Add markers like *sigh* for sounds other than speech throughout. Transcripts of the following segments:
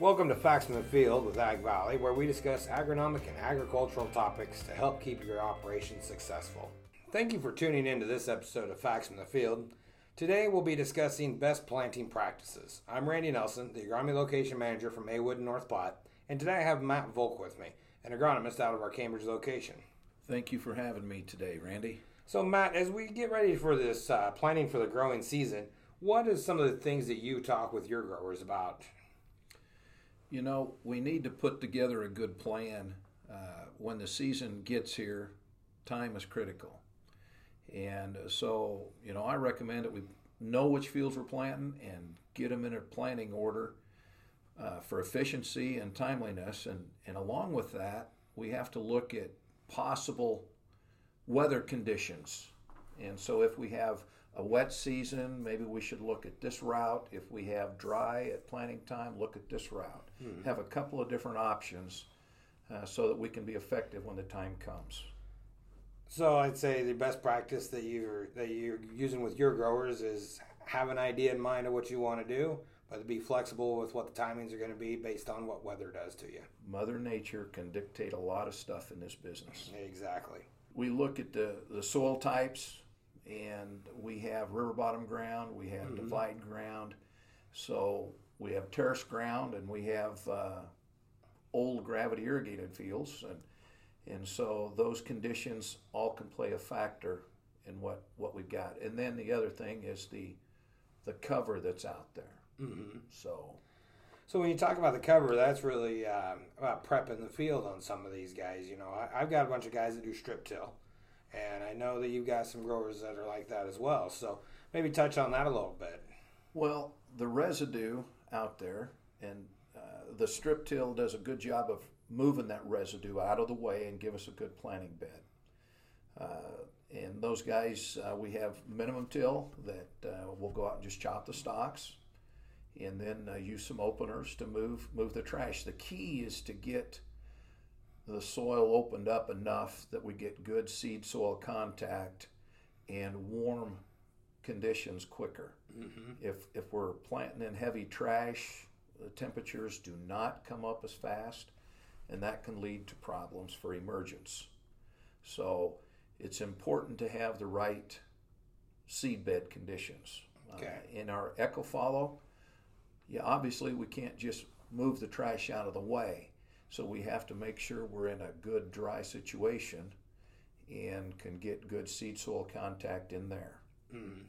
Welcome to Facts from the Field with Ag Valley, where we discuss agronomic and agricultural topics to help keep your operations successful. Thank you for tuning in to this episode of Facts from the Field. Today we'll be discussing best planting practices. I'm Randy Nelson, the agronomy location manager from Maywood and North Platte, and today I have Matt Volk with me, an agronomist out of our Cambridge location. Thank you for having me today, Randy. So, Matt, as we get ready for this uh, planting for the growing season, what is some of the things that you talk with your growers about? You know, we need to put together a good plan. Uh, when the season gets here, time is critical. And so, you know, I recommend that we know which fields we're planting and get them in a planting order uh, for efficiency and timeliness. And, and along with that, we have to look at possible weather conditions. And so, if we have a wet season, maybe we should look at this route. If we have dry at planting time, look at this route. Hmm. Have a couple of different options uh, so that we can be effective when the time comes. So I'd say the best practice that you're that you're using with your growers is have an idea in mind of what you want to do, but be flexible with what the timings are going to be based on what weather does to you. Mother Nature can dictate a lot of stuff in this business. Exactly. We look at the, the soil types, and we have river bottom ground, we have mm-hmm. divide ground. So we have terrace ground, and we have uh, old gravity irrigated fields, and and so those conditions all can play a factor in what what we've got. And then the other thing is the the cover that's out there. Mm-hmm. So. So when you talk about the cover, that's really um, about prepping the field on some of these guys. You know, I, I've got a bunch of guys that do strip till, and I know that you've got some growers that are like that as well. So maybe touch on that a little bit. Well, the residue out there, and uh, the strip till does a good job of moving that residue out of the way and give us a good planting bed. Uh, and those guys, uh, we have minimum till that uh, we'll go out and just chop the stalks, and then uh, use some openers to move move the trash. The key is to get the soil opened up enough that we get good seed soil contact and warm conditions quicker. Mm-hmm. If if we're planting in heavy trash, the temperatures do not come up as fast, and that can lead to problems for emergence. So it's important to have the right seedbed conditions. Okay. Uh, in our EcoFallow, yeah, obviously we can't just move the trash out of the way. So we have to make sure we're in a good dry situation and can get good seed soil contact in there. Mm.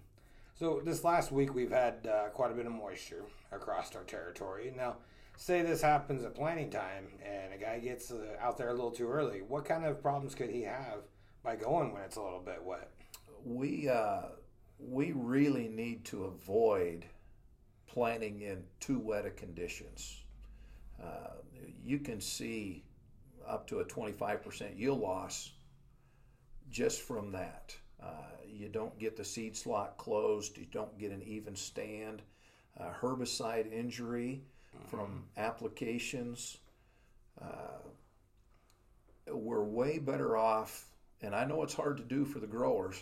So this last week we've had uh, quite a bit of moisture across our territory. Now, say this happens at planting time and a guy gets uh, out there a little too early. What kind of problems could he have by going when it's a little bit wet? We uh, we really need to avoid planting in too wet of conditions. Uh, you can see up to a 25% yield loss just from that. Uh, you don't get the seed slot closed, you don't get an even stand. Uh, herbicide injury mm-hmm. from applications. Uh, we're way better off, and I know it's hard to do for the growers,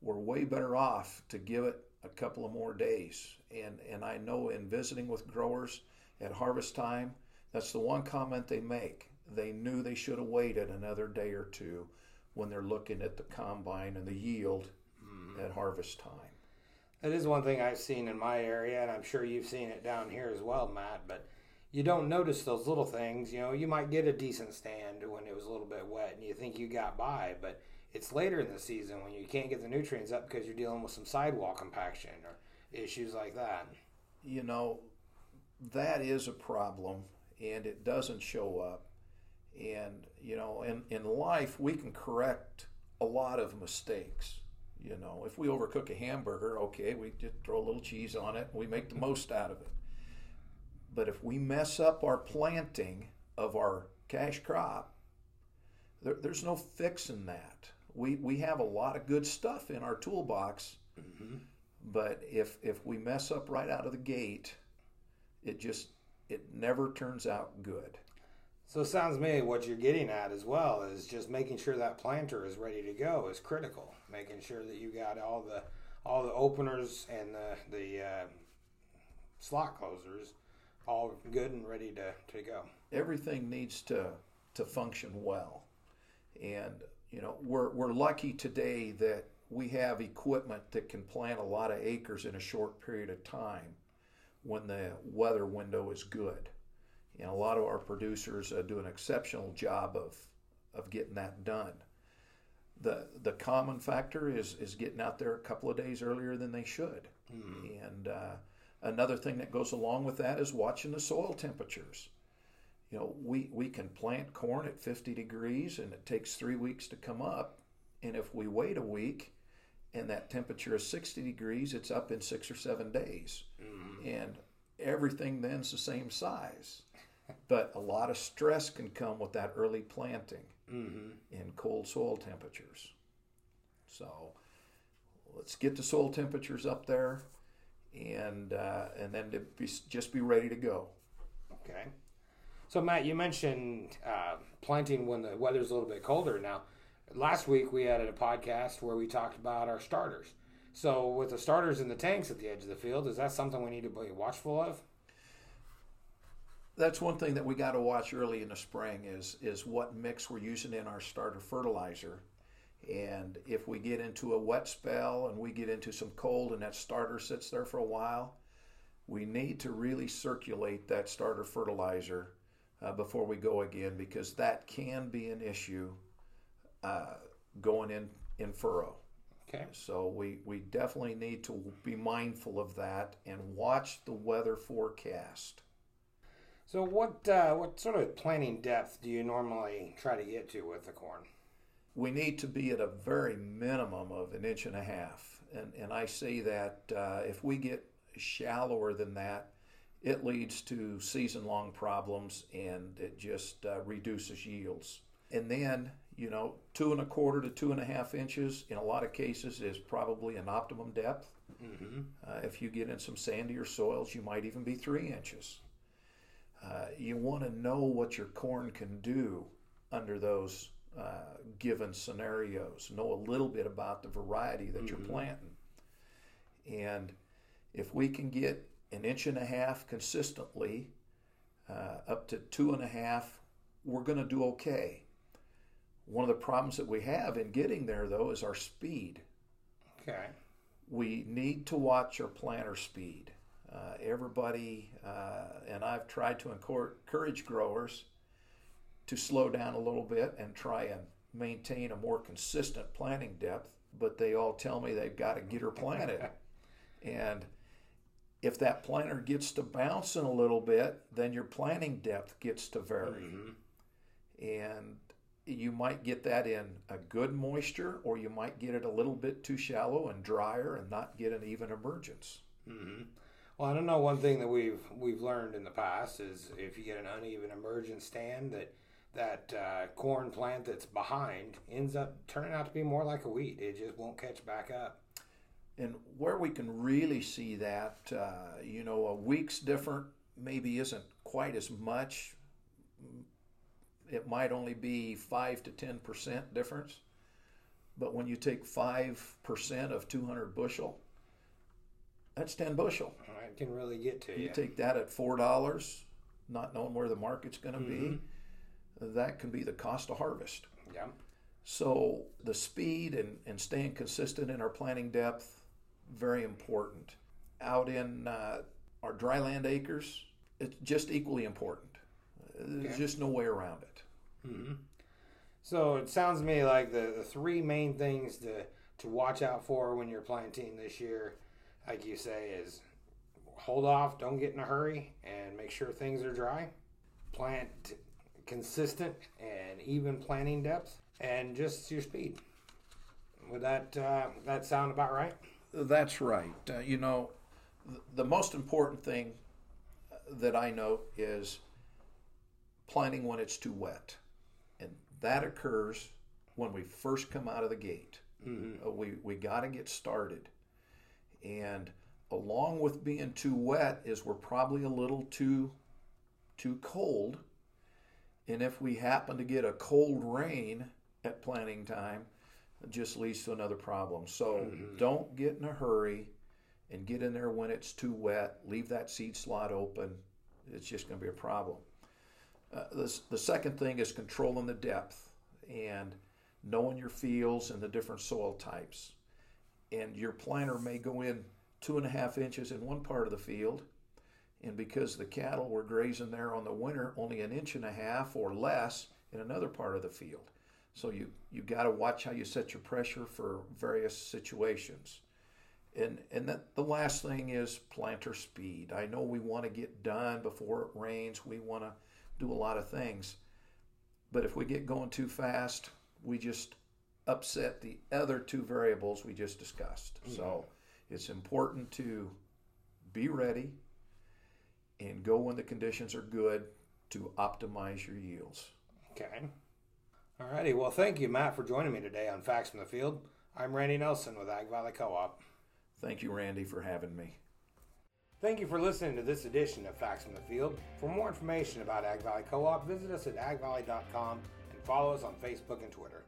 we're way better off to give it a couple of more days. And, and I know in visiting with growers at harvest time, that's the one comment they make. They knew they should have waited another day or two when they're looking at the combine and the yield mm. at harvest time. That is one thing I've seen in my area, and I'm sure you've seen it down here as well, Matt. But you don't notice those little things. You know, you might get a decent stand when it was a little bit wet, and you think you got by, but it's later in the season when you can't get the nutrients up because you're dealing with some sidewall compaction or issues like that. You know, that is a problem and it doesn't show up. And, you know, in, in life, we can correct a lot of mistakes. You know, if we overcook a hamburger, okay, we just throw a little cheese on it, we make the most out of it. But if we mess up our planting of our cash crop, there, there's no fixing that. We, we have a lot of good stuff in our toolbox, mm-hmm. but if if we mess up right out of the gate, it just it never turns out good. So it sounds to me what you're getting at as well is just making sure that planter is ready to go is critical. Making sure that you got all the all the openers and the the uh, slot closers all good and ready to, to go. Everything needs to to function well, and you know we're we're lucky today that we have equipment that can plant a lot of acres in a short period of time when the weather window is good. And a lot of our producers uh, do an exceptional job of of getting that done. The the common factor is is getting out there a couple of days earlier than they should. Mm. And uh, another thing that goes along with that is watching the soil temperatures. You know, we, we can plant corn at 50 degrees and it takes three weeks to come up. And if we wait a week and that temperature is 60 degrees, it's up in six or seven days. Mm. And everything then's the same size. but a lot of stress can come with that early planting mm-hmm. in cold soil temperatures. So let's get the soil temperatures up there, and uh, and then to be, just be ready to go. Okay. So Matt, you mentioned uh, planting when the weather's a little bit colder. Now, last week we had a podcast where we talked about our starters. So with the starters in the tanks at the edge of the field, is that something we need to be watchful of? That's one thing that we got to watch early in the spring is is what mix we're using in our starter fertilizer and if we get into a wet spell and we get into some cold and that starter sits there for a while, we need to really circulate that starter fertilizer uh, before we go again because that can be an issue uh, going in, in furrow. Okay. So we, we definitely need to be mindful of that and watch the weather forecast. So what uh, what sort of planting depth do you normally try to get to with the corn? we need to be at a very minimum of an inch and a half. And, and I say that uh, if we get shallower than that, it leads to season long problems and it just uh, reduces yields. And then, you know, two and a quarter to two and a half inches in a lot of cases is probably an optimum depth. Mm-hmm. Uh, if you get in some sandier soils, you might even be three inches. Uh, you want to know what your corn can do under those uh, given scenarios, know a little bit about the variety that mm-hmm. you're planting. And if we can get an inch and a half consistently uh, up to two and a half, we're going to do okay. One of the problems that we have in getting there, though, is our speed. Okay. We need to watch our planter speed. Uh, everybody, uh, and I've tried to encourage growers to slow down a little bit and try and maintain a more consistent planting depth, but they all tell me they've got to get her planted. *laughs* and if that planter gets to bouncing a little bit, then your planting depth gets to vary. Mm-hmm. And you might get that in a good moisture, or you might get it a little bit too shallow and drier and not get an even emergence. Mm-hmm. Well, I don't know. One thing that we've we've learned in the past is if you get an uneven emergence stand, that that uh, corn plant that's behind ends up turning out to be more like a wheat. It just won't catch back up. And where we can really see that, uh, you know, a week's different maybe isn't quite as much. It might only be 5 to 10% difference. But when you take 5% of 200 bushel, that's 10 bushel. It can really get to you. You take that at $4, not knowing where the market's going to mm-hmm. be that can be the cost of harvest. Yeah. So the speed and, and staying consistent in our planting depth, very important. Out in uh, our dryland acres, it's just equally important. There's just no way around it. Mm-hmm. So it sounds to me like the, the three main things to, to watch out for when you're planting this year, like you say, is hold off, don't get in a hurry, and make sure things are dry. Plant consistent and even planting depth, and just your speed. Would that uh, that sound about right? That's right. Uh, you know, the most important thing that I note is planting when it's too wet, and that occurs when we first come out of the gate. Mm-hmm. Uh, we we got to get started, and along with being too wet is we're probably a little too too cold and if we happen to get a cold rain at planting time, it just leads to another problem. So mm-hmm. don't get in a hurry and get in there when it's too wet. Leave that seed slot open. it's just going to be a problem. Uh, the, the second thing is controlling the depth and knowing your fields and the different soil types. And your planter may go in two and a half inches in one part of the field, and because the cattle were grazing there on the winter, only an inch and a half or less in another part of the field. So you you got to watch how you set your pressure for various situations. And and that the last thing is planter speed. I know we want to get done before it rains. We want to do a lot of things. But if we get going too fast, we just upset the other two variables we just discussed. Mm-hmm. So it's important to be ready and go when the conditions are good to optimize your yields. Okay. All righty. Well, thank you, Matt, for joining me today on Facts from the Field. I'm Randy Nelson with Ag Valley Co-op. Thank you, Randy, for having me. Thank you for listening to this edition of Facts from the Field. For more information about Ag Valley Co-op, visit us at agvalley.com and follow us on Facebook and Twitter.